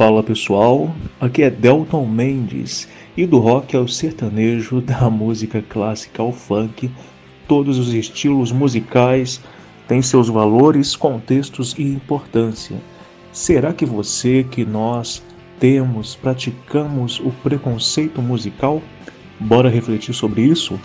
Fala pessoal, aqui é Delton Mendes e do rock ao sertanejo, da música clássica ao funk, todos os estilos musicais têm seus valores, contextos e importância. Será que você, que nós temos, praticamos o preconceito musical? Bora refletir sobre isso?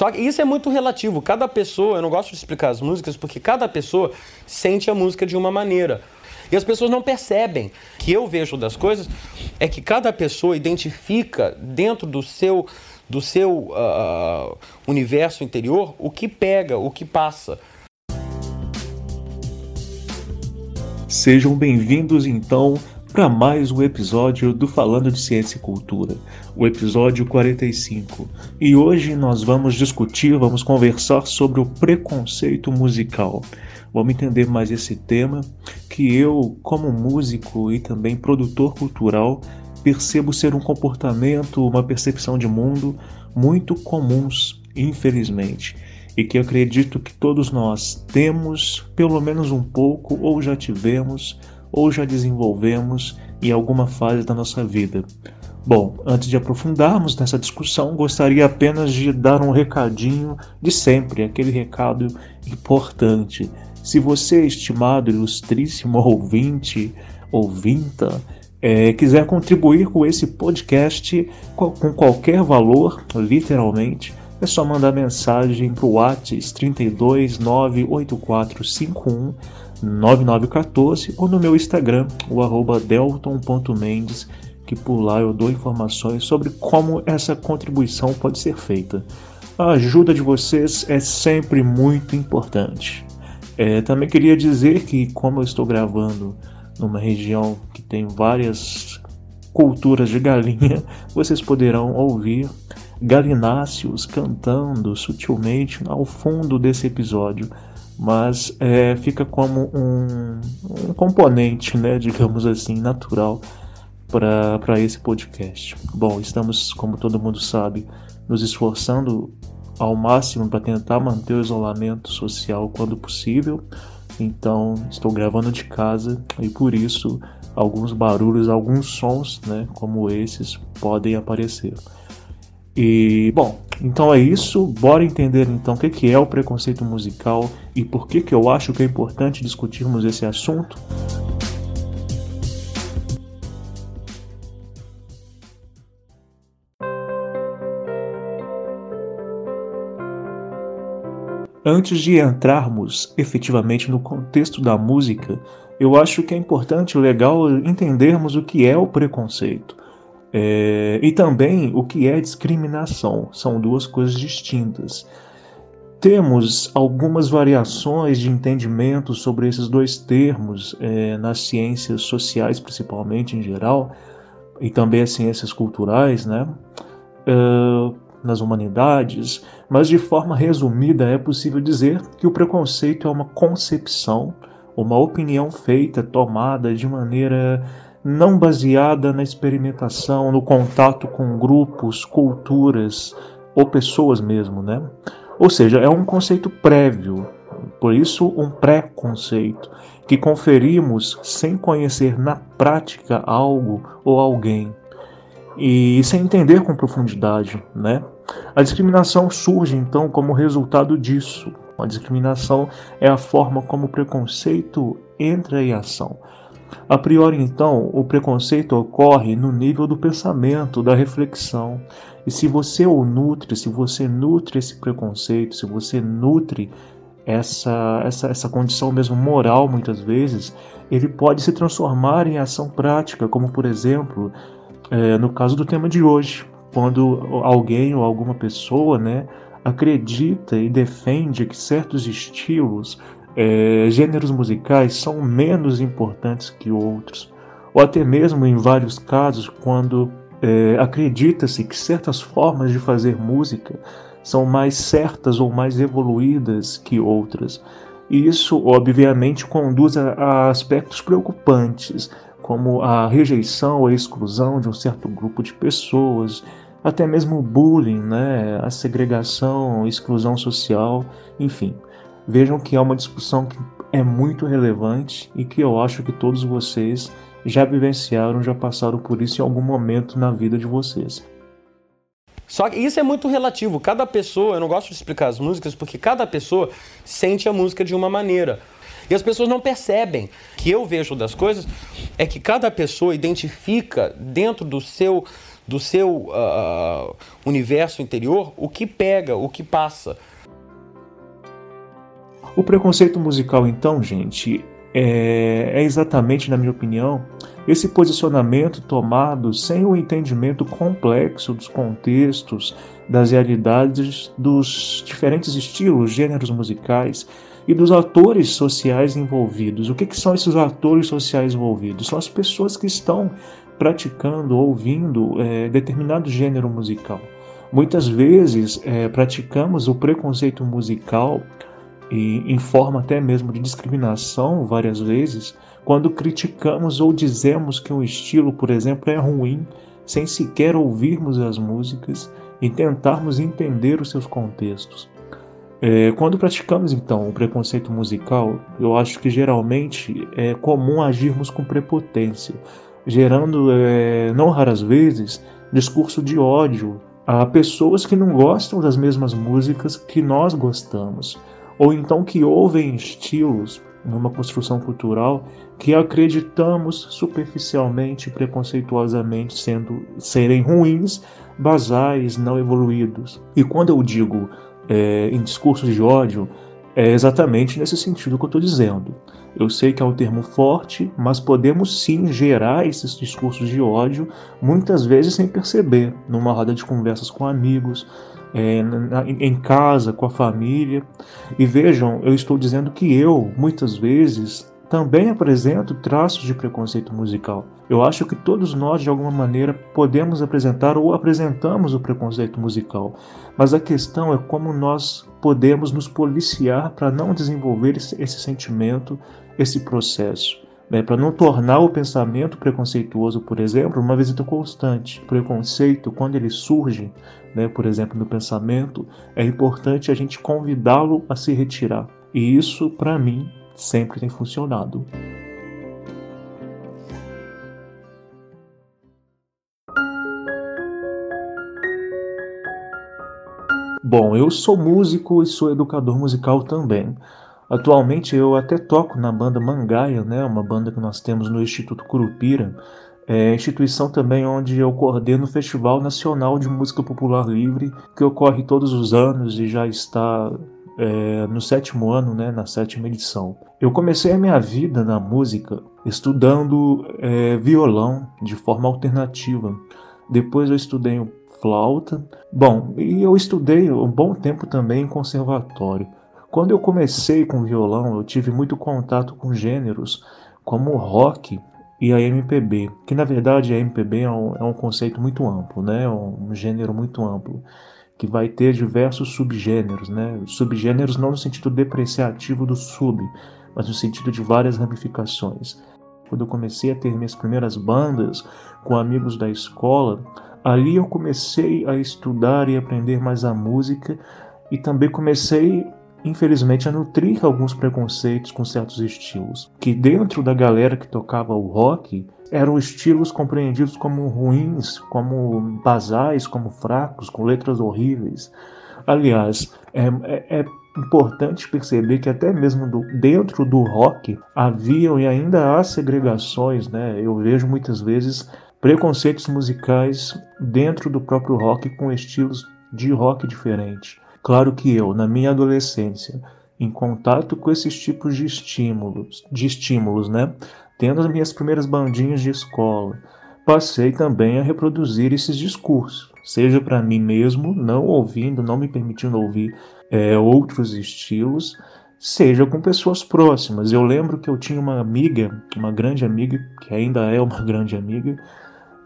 Só que isso é muito relativo. Cada pessoa, eu não gosto de explicar as músicas porque cada pessoa sente a música de uma maneira. E as pessoas não percebem. O que eu vejo das coisas é que cada pessoa identifica dentro do seu do seu uh, universo interior o que pega, o que passa. Sejam bem-vindos então para mais um episódio do Falando de Ciência e Cultura, o episódio 45. E hoje nós vamos discutir, vamos conversar sobre o preconceito musical. Vamos entender mais esse tema que eu, como músico e também produtor cultural, percebo ser um comportamento, uma percepção de mundo muito comuns, infelizmente, e que acredito que todos nós temos, pelo menos um pouco, ou já tivemos ou já desenvolvemos em alguma fase da nossa vida. Bom, antes de aprofundarmos nessa discussão, gostaria apenas de dar um recadinho de sempre, aquele recado importante. Se você, estimado ilustríssimo ouvinte, ouvinta, é, quiser contribuir com esse podcast com qualquer valor, literalmente, é só mandar mensagem para o WhatsApp 32 98451 9914 ou no meu Instagram, o arroba delton.mendes, que por lá eu dou informações sobre como essa contribuição pode ser feita. A ajuda de vocês é sempre muito importante. É, também queria dizer que, como eu estou gravando numa região que tem várias culturas de galinha, vocês poderão ouvir galináceos cantando sutilmente ao fundo desse episódio mas é, fica como um, um, componente, né, digamos assim, natural para esse podcast. Bom, estamos, como todo mundo sabe, nos esforçando ao máximo para tentar manter o isolamento social quando possível. Então, estou gravando de casa e por isso alguns barulhos, alguns sons, né, como esses, podem aparecer. E, bom, então é isso. Bora entender então o que é o preconceito musical e por que, que eu acho que é importante discutirmos esse assunto. Antes de entrarmos efetivamente no contexto da música, eu acho que é importante e legal entendermos o que é o preconceito. É, e também o que é discriminação, são duas coisas distintas. Temos algumas variações de entendimento sobre esses dois termos é, nas ciências sociais, principalmente em geral, e também as ciências culturais, né? É, nas humanidades, mas de forma resumida é possível dizer que o preconceito é uma concepção, uma opinião feita, tomada de maneira não baseada na experimentação, no contato com grupos, culturas ou pessoas mesmo, né? Ou seja, é um conceito prévio, por isso um pré-conceito que conferimos sem conhecer na prática algo ou alguém e sem entender com profundidade, né? A discriminação surge então como resultado disso, A discriminação é a forma como o preconceito entra em ação. A priori, então, o preconceito ocorre no nível do pensamento, da reflexão. E se você o nutre, se você nutre esse preconceito, se você nutre essa, essa, essa condição mesmo moral, muitas vezes, ele pode se transformar em ação prática, como por exemplo, é, no caso do tema de hoje, quando alguém ou alguma pessoa né, acredita e defende que certos estilos, é, gêneros musicais são menos importantes que outros, ou até mesmo em vários casos, quando é, acredita-se que certas formas de fazer música são mais certas ou mais evoluídas que outras. E isso, obviamente, conduz a, a aspectos preocupantes, como a rejeição ou a exclusão de um certo grupo de pessoas, até mesmo o bullying, né, a segregação, a exclusão social, enfim. Vejam que é uma discussão que é muito relevante e que eu acho que todos vocês já vivenciaram, já passaram por isso em algum momento na vida de vocês. Só que isso é muito relativo. Cada pessoa, eu não gosto de explicar as músicas porque cada pessoa sente a música de uma maneira. E as pessoas não percebem. que eu vejo das coisas é que cada pessoa identifica dentro do seu do seu uh, universo interior o que pega, o que passa. O preconceito musical, então, gente, é, é exatamente, na minha opinião, esse posicionamento tomado sem o entendimento complexo dos contextos, das realidades, dos diferentes estilos, gêneros musicais e dos atores sociais envolvidos. O que, que são esses atores sociais envolvidos? São as pessoas que estão praticando, ouvindo é, determinado gênero musical. Muitas vezes é, praticamos o preconceito musical e em forma até mesmo de discriminação várias vezes quando criticamos ou dizemos que um estilo, por exemplo, é ruim, sem sequer ouvirmos as músicas e tentarmos entender os seus contextos. É, quando praticamos então o preconceito musical, eu acho que geralmente é comum agirmos com prepotência, gerando, é, não raras vezes, discurso de ódio a pessoas que não gostam das mesmas músicas que nós gostamos, ou então que ouvem estilos numa construção cultural que acreditamos superficialmente e preconceituosamente sendo serem ruins, basais, não evoluídos. E quando eu digo é, em discursos de ódio, é exatamente nesse sentido que eu estou dizendo. Eu sei que é um termo forte, mas podemos sim gerar esses discursos de ódio, muitas vezes sem perceber, numa roda de conversas com amigos, é, na, em casa, com a família. E vejam, eu estou dizendo que eu, muitas vezes, também apresento traços de preconceito musical. Eu acho que todos nós, de alguma maneira, podemos apresentar ou apresentamos o preconceito musical, mas a questão é como nós podemos nos policiar para não desenvolver esse, esse sentimento, esse processo. Né, para não tornar o pensamento preconceituoso, por exemplo, uma visita constante. Preconceito, quando ele surge, né, por exemplo, no pensamento, é importante a gente convidá-lo a se retirar. E isso, para mim, sempre tem funcionado. Bom, eu sou músico e sou educador musical também. Atualmente eu até toco na banda Mangaia, né, uma banda que nós temos no Instituto Curupira, é instituição também onde eu coordeno o Festival Nacional de Música Popular Livre, que ocorre todos os anos e já está é, no sétimo ano, né, na sétima edição. Eu comecei a minha vida na música estudando é, violão de forma alternativa. Depois eu estudei flauta. Bom, e eu estudei um bom tempo também em conservatório. Quando eu comecei com violão, eu tive muito contato com gêneros como o rock e a MPB, que na verdade a MPB é um, é um conceito muito amplo, né? um gênero muito amplo que vai ter diversos subgêneros, né? Subgêneros não no sentido depreciativo do sub, mas no sentido de várias ramificações. Quando eu comecei a ter minhas primeiras bandas com amigos da escola, ali eu comecei a estudar e aprender mais a música e também comecei infelizmente, a nutrir alguns preconceitos com certos estilos, que dentro da galera que tocava o rock eram estilos compreendidos como ruins, como basais, como fracos, com letras horríveis. Aliás, é, é, é importante perceber que até mesmo do, dentro do rock haviam e ainda há segregações, né? Eu vejo muitas vezes preconceitos musicais dentro do próprio rock com estilos de rock diferentes. Claro que eu, na minha adolescência, em contato com esses tipos de estímulos, de estímulos, né? Tendo as minhas primeiras bandinhas de escola, passei também a reproduzir esses discursos, seja para mim mesmo, não ouvindo, não me permitindo ouvir é, outros estilos, seja com pessoas próximas. Eu lembro que eu tinha uma amiga, uma grande amiga, que ainda é uma grande amiga,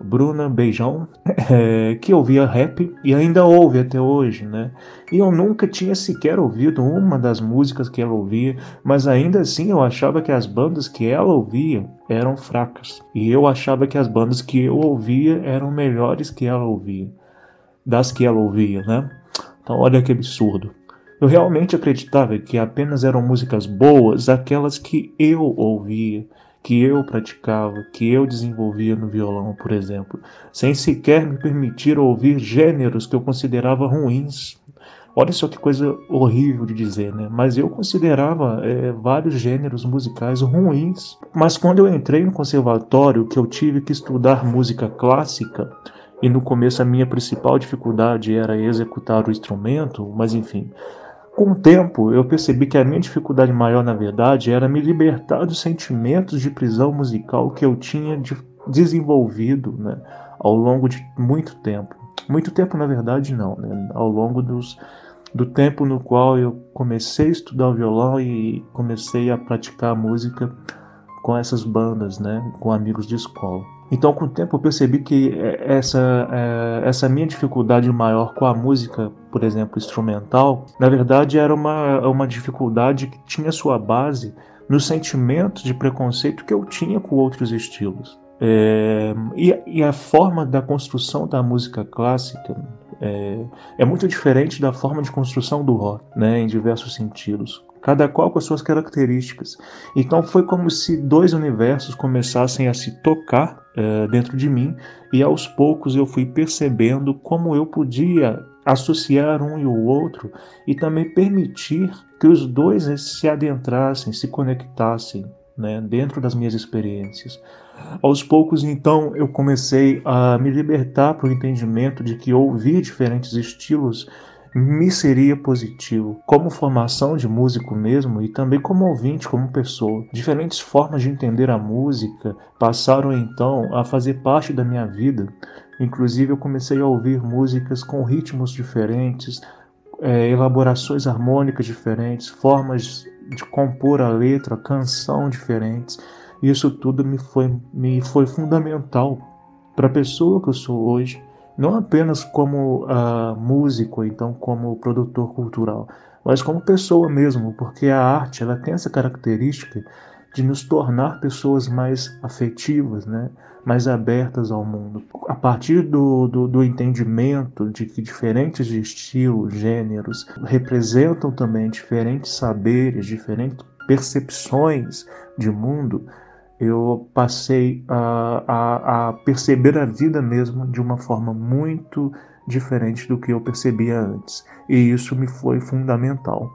Bruna Beijão, é, que ouvia rap e ainda ouve até hoje, né? E eu nunca tinha sequer ouvido uma das músicas que ela ouvia, mas ainda assim eu achava que as bandas que ela ouvia eram fracas. E eu achava que as bandas que eu ouvia eram melhores que ela ouvia, das que ela ouvia, né? Então olha que absurdo. Eu realmente acreditava que apenas eram músicas boas aquelas que eu ouvia que eu praticava, que eu desenvolvia no violão, por exemplo, sem sequer me permitir ouvir gêneros que eu considerava ruins. Olha só que coisa horrível de dizer, né? Mas eu considerava é, vários gêneros musicais ruins. Mas quando eu entrei no conservatório, que eu tive que estudar música clássica, e no começo a minha principal dificuldade era executar o instrumento, mas enfim, com o tempo, eu percebi que a minha dificuldade maior, na verdade, era me libertar dos sentimentos de prisão musical que eu tinha de desenvolvido né, ao longo de muito tempo. Muito tempo, na verdade, não. Né, ao longo dos, do tempo no qual eu comecei a estudar o violão e comecei a praticar música com essas bandas, né, com amigos de escola. Então, com o tempo, eu percebi que é, essa, é, essa minha dificuldade maior com a música, por exemplo, instrumental, na verdade era uma, uma dificuldade que tinha sua base no sentimento de preconceito que eu tinha com outros estilos. É, e, e, a forma da construção da música clássica é, é, muito diferente da forma de construção do rock, né, em diversos sentidos cada qual com as suas características. Então foi como se dois universos começassem a se tocar é, dentro de mim e aos poucos eu fui percebendo como eu podia associar um e o outro e também permitir que os dois se adentrassem, se conectassem né, dentro das minhas experiências. Aos poucos, então, eu comecei a me libertar para o entendimento de que ouvir diferentes estilos me seria positivo, como formação de músico mesmo e também como ouvinte, como pessoa. Diferentes formas de entender a música passaram então a fazer parte da minha vida. Inclusive, eu comecei a ouvir músicas com ritmos diferentes, é, elaborações harmônicas diferentes, formas de compor a letra, canção diferentes. Isso tudo me foi, me foi fundamental para a pessoa que eu sou hoje não apenas como uh, músico, então como produtor cultural, mas como pessoa mesmo, porque a arte ela tem essa característica de nos tornar pessoas mais afetivas, né? mais abertas ao mundo. A partir do, do, do entendimento de que diferentes estilos, gêneros representam também diferentes saberes, diferentes percepções de mundo, eu passei a, a, a, perceber a vida mesmo de uma forma muito diferente do que eu percebia antes. E isso me foi fundamental.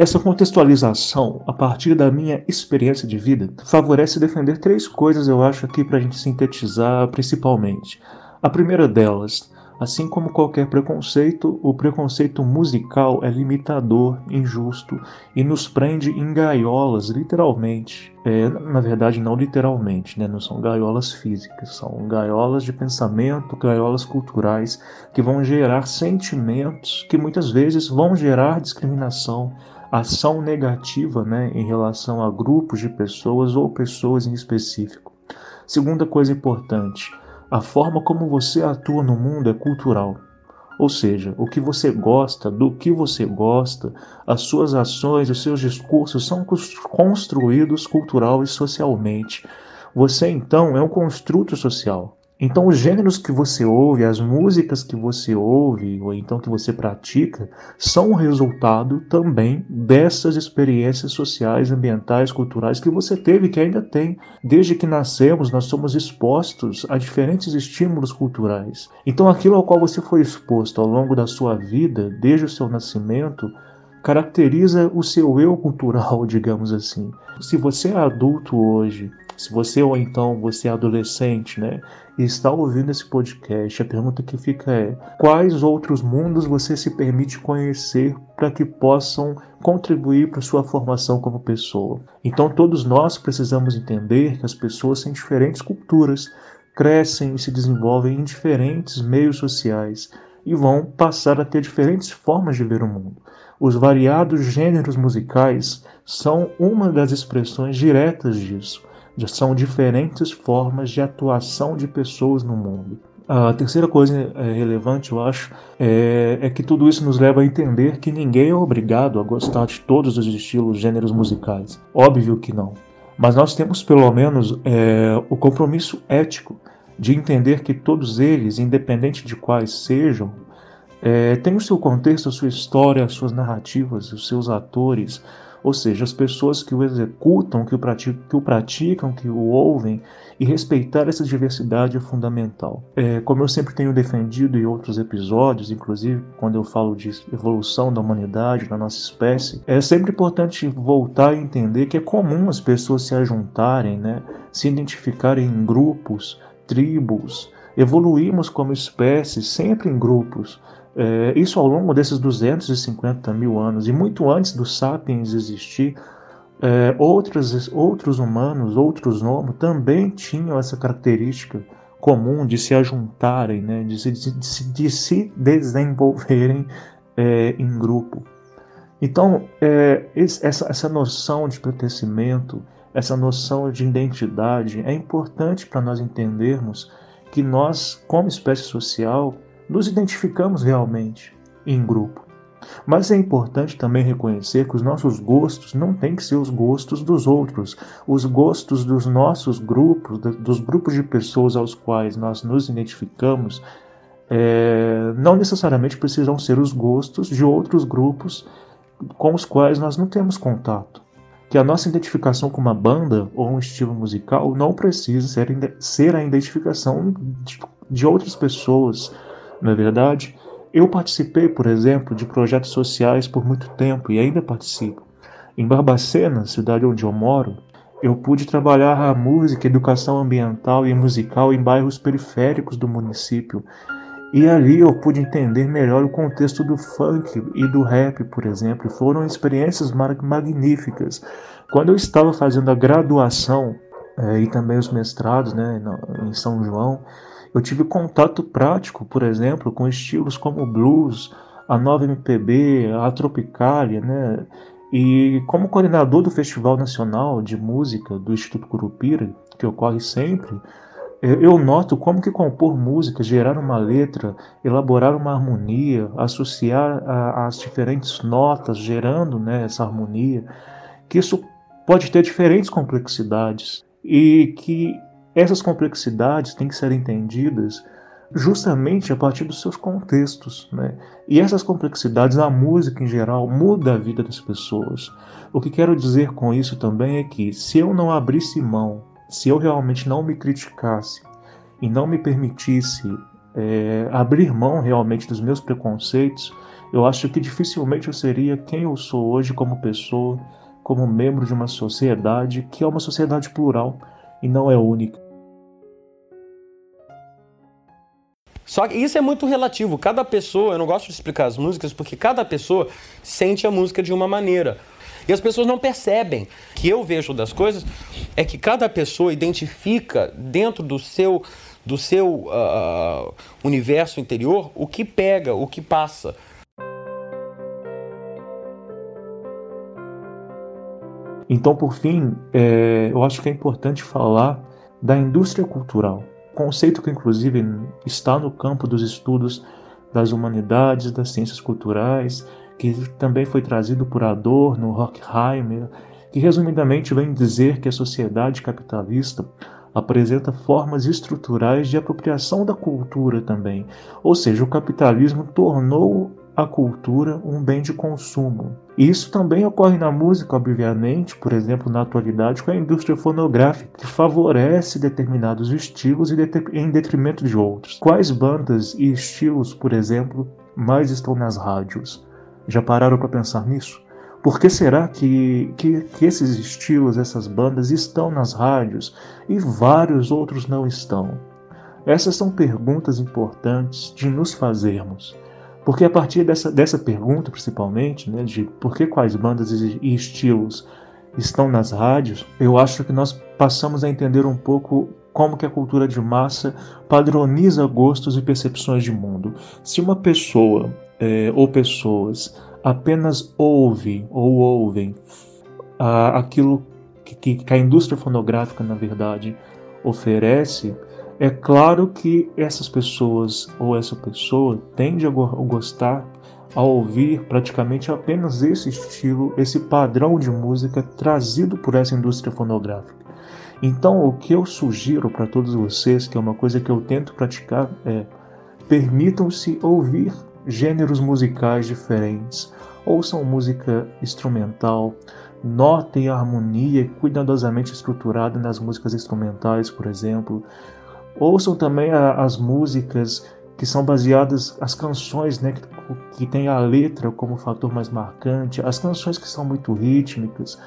Essa contextualização, a partir da minha experiência de vida, favorece defender três coisas, eu acho, aqui para a gente sintetizar principalmente. A primeira delas, assim como qualquer preconceito, o preconceito musical é limitador, injusto e nos prende em gaiolas, literalmente. É, na verdade, não literalmente, né? não são gaiolas físicas, são gaiolas de pensamento, gaiolas culturais que vão gerar sentimentos que muitas vezes vão gerar discriminação ação negativa né, em relação a grupos de pessoas ou pessoas em específico. Segunda coisa importante, a forma como você atua no mundo é cultural. Ou seja, o que você gosta, do que você gosta, as suas ações, os seus discursos são construídos cultural e socialmente. Você então é um construto social. Então, os gêneros que você ouve, as músicas que você ouve, ou então que você pratica, são o resultado também dessas experiências sociais, ambientais, culturais que você teve que ainda tem. Desde que nascemos, nós somos expostos a diferentes estímulos culturais. Então, aquilo ao qual você foi exposto ao longo da sua vida, desde o seu nascimento, caracteriza o seu eu cultural, digamos assim. Se você é adulto hoje, se você ou então você é adolescente, né, e está ouvindo esse podcast, a pergunta que fica é: quais outros mundos você se permite conhecer para que possam contribuir para sua formação como pessoa? Então, todos nós precisamos entender que as pessoas têm diferentes culturas, crescem e se desenvolvem em diferentes meios sociais e vão passar a ter diferentes formas de ver o mundo. Os variados gêneros musicais são uma das expressões diretas disso são diferentes formas de atuação de pessoas no mundo. A terceira coisa é, relevante, eu acho, é, é, que tudo isso nos leva a entender que ninguém é obrigado a gostar de todos os estilos, gêneros musicais. Óbvio que não. Mas nós temos pelo menos é, o compromisso ético de entender que todos eles, independente de quais sejam, é, têm o seu contexto, a sua história, as suas narrativas, os seus atores, ou seja, as pessoas que o executam, que o praticam, que o, praticam, que o ouvem, e respeitar essa diversidade é fundamental. É, como eu sempre tenho defendido em outros episódios, inclusive quando eu falo de evolução da humanidade, da nossa espécie, é sempre importante voltar a entender que é comum as pessoas se ajuntarem, né, se identificarem em grupos, tribos, evoluímos como espécie sempre em grupos. É, isso ao longo desses 250 mil anos, e muito antes do Sapiens existir, é, outros, outros humanos, outros nomos, também tinham essa característica comum de se ajuntarem, né, de, se, de, de, de se desenvolverem é, em grupo. Então, é, essa, essa noção de pertencimento, essa noção de identidade é importante para nós entendermos que nós, como espécie social, nos identificamos realmente em grupo. Mas é importante também reconhecer que os nossos gostos não têm que ser os gostos dos outros. Os gostos dos nossos grupos, dos grupos de pessoas aos quais nós nos identificamos, é, não necessariamente precisam ser os gostos de outros grupos com os quais nós não temos contato. Que a nossa identificação com uma banda ou um estilo musical não precisa ser, ser a identificação de, de outras pessoas não é verdade? Eu participei, por exemplo, de projetos sociais por muito tempo e ainda participo. Em Barbacena, cidade onde eu moro, eu pude trabalhar a música, educação ambiental e musical em bairros periféricos do município. E ali eu pude entender melhor o contexto do funk e do rap, por exemplo. Foram experiências magníficas. Quando eu estava fazendo a graduação é, e também os mestrados né, em São João, eu tive contato prático, por exemplo, com estilos como blues, a nova MPB, a Tropicália, né? E como coordenador do Festival Nacional de Música do Instituto Curupira, que ocorre sempre, eu noto como que compor música, gerar uma letra, elaborar uma harmonia, associar as diferentes notas, gerando né, essa harmonia, que isso pode ter diferentes complexidades e que essas complexidades têm que ser entendidas justamente a partir dos seus contextos, né? E essas complexidades, a música em geral, muda a vida das pessoas. O que quero dizer com isso também é que se eu não abrisse mão, se eu realmente não me criticasse e não me permitisse é, abrir mão realmente dos meus preconceitos, eu acho que dificilmente eu seria quem eu sou hoje como pessoa, como membro de uma sociedade que é uma sociedade plural e não é única. Só que isso é muito relativo. Cada pessoa, eu não gosto de explicar as músicas porque cada pessoa sente a música de uma maneira. E as pessoas não percebem. que eu vejo das coisas é que cada pessoa identifica dentro do seu do seu uh, universo interior o que pega, o que passa. Então, por fim, é, eu acho que é importante falar da indústria cultural, conceito que inclusive está no campo dos estudos das humanidades, das ciências culturais, que também foi trazido por Adorno, Horkheimer, que resumidamente vem dizer que a sociedade capitalista apresenta formas estruturais de apropriação da cultura também. Ou seja, o capitalismo tornou a cultura um bem de consumo. Isso também ocorre na música, obviamente, por exemplo, na atualidade, com a indústria fonográfica, que favorece determinados estilos em detrimento de outros. Quais bandas e estilos, por exemplo, mais estão nas rádios? Já pararam para pensar nisso? Por que será que, que, que, esses estilos, essas bandas estão nas rádios e vários outros não estão? Essas são perguntas importantes de nos fazermos. Porque a partir dessa, dessa pergunta, principalmente, né, de por que quais bandas e estilos estão nas rádios, eu acho que nós passamos a entender um pouco como que a cultura de massa padroniza gostos e percepções de mundo. Se uma pessoa é, ou pessoas apenas ouvem ou ouvem ah, aquilo que, que a indústria fonográfica, na verdade, oferece, é claro que essas pessoas ou essa pessoa tende a gostar a ouvir praticamente apenas esse estilo, esse padrão de música trazido por essa indústria fonográfica. Então, o que eu sugiro para todos vocês, que é uma coisa que eu tento praticar, é permitam-se ouvir gêneros musicais diferentes, ouçam música instrumental, notem a harmonia cuidadosamente estruturada nas músicas instrumentais, por exemplo, Ouçam também a, as músicas que são baseadas, as canções né, que, que tem a letra como fator mais marcante, as canções que são muito rítmicas.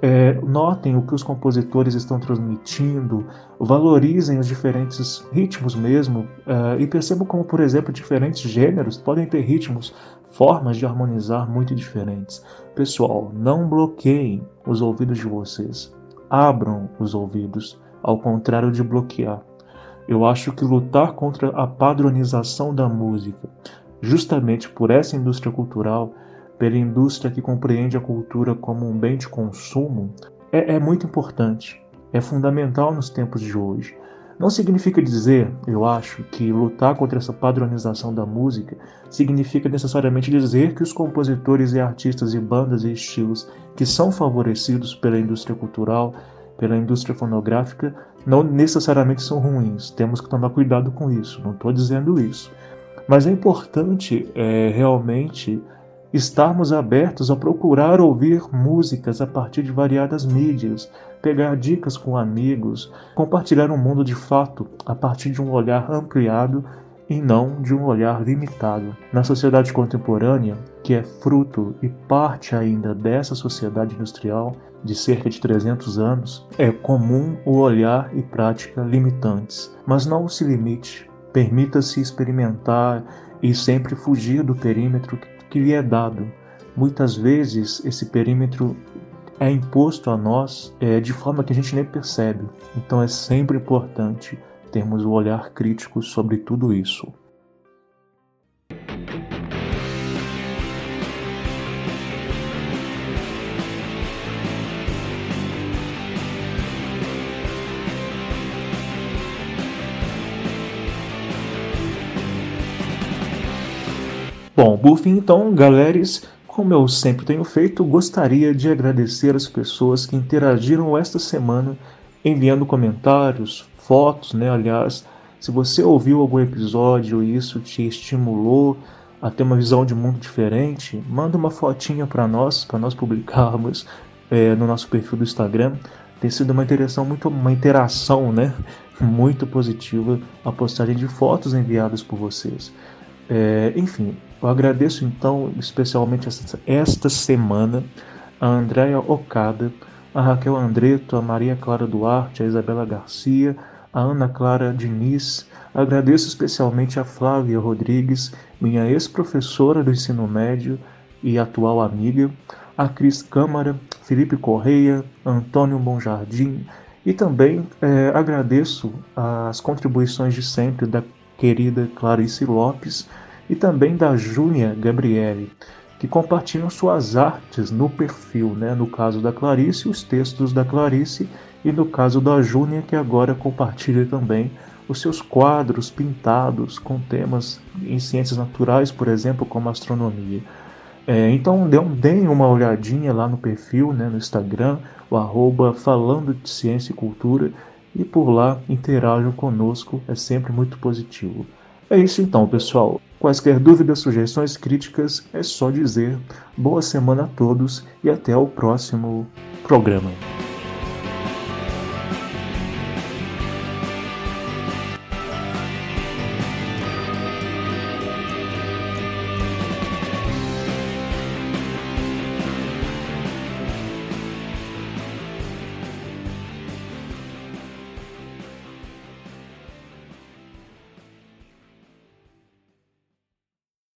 É, notem o que os compositores estão transmitindo, valorizem os diferentes ritmos mesmo é, e percebam como, por exemplo, diferentes gêneros podem ter ritmos, formas de harmonizar muito diferentes. Pessoal, não bloqueiem os ouvidos de vocês, abram os ouvidos, ao contrário de bloquear. Eu acho que lutar contra a padronização da música, justamente por essa indústria cultural, pela indústria que compreende a cultura como um bem de consumo, é, é muito importante, é fundamental nos tempos de hoje. Não significa dizer, eu acho, que lutar contra essa padronização da música significa necessariamente dizer que os compositores e artistas e bandas e estilos que são favorecidos pela indústria cultural pela indústria fonográfica não necessariamente são ruins. Temos que tomar cuidado com isso. Não estou dizendo isso. Mas é importante é, realmente estarmos abertos a procurar ouvir músicas a partir de variadas mídias, pegar dicas com amigos, compartilhar um mundo de fato a partir de um olhar ampliado e não de um olhar limitado. Na sociedade contemporânea, que é fruto e parte ainda dessa sociedade industrial de cerca de 300 anos, é comum o olhar e prática limitantes. Mas não se limite, permita-se experimentar e sempre fugir do perímetro lhe é dado. Muitas vezes esse perímetro é imposto a nós é, de forma que a gente nem percebe. Então é sempre importante termos o um olhar crítico sobre tudo isso. Bom, por fim, então, galeres, como eu sempre tenho feito, gostaria de agradecer as pessoas que interagiram esta semana enviando comentários, fotos, né? Aliás, se você ouviu algum episódio e isso te estimulou a ter uma visão de mundo diferente, manda uma fotinha para nós, para nós publicarmos é, no nosso perfil do Instagram. Tem sido uma interação muito, uma interação, né? Muito positiva a postagem de fotos enviadas por vocês. É, enfim, eu agradeço então especialmente esta, semana a Andréia Okada, a Raquel Andreto, a Maria Clara Duarte, a Isabela Garcia, a Ana Clara Diniz, agradeço especialmente a Flávia Rodrigues, minha ex-professora do ensino médio e atual amiga, a Cris Câmara, Felipe Correia, Antônio Bonjardim e também é, agradeço as contribuições de sempre da querida Clarice Lopes e também da Júnia Gabriele, que compartilham suas artes no perfil, né? no caso da Clarice, os textos da Clarice e no caso da Júnia, que agora compartilha também os seus quadros pintados com temas em ciências naturais, por exemplo, como astronomia. É, então deem uma olhadinha lá no perfil, né, no Instagram, o arroba falando de ciência e cultura, e por lá interajam conosco, é sempre muito positivo. É isso então, pessoal. Quaisquer dúvidas, sugestões, críticas, é só dizer. Boa semana a todos e até o próximo programa.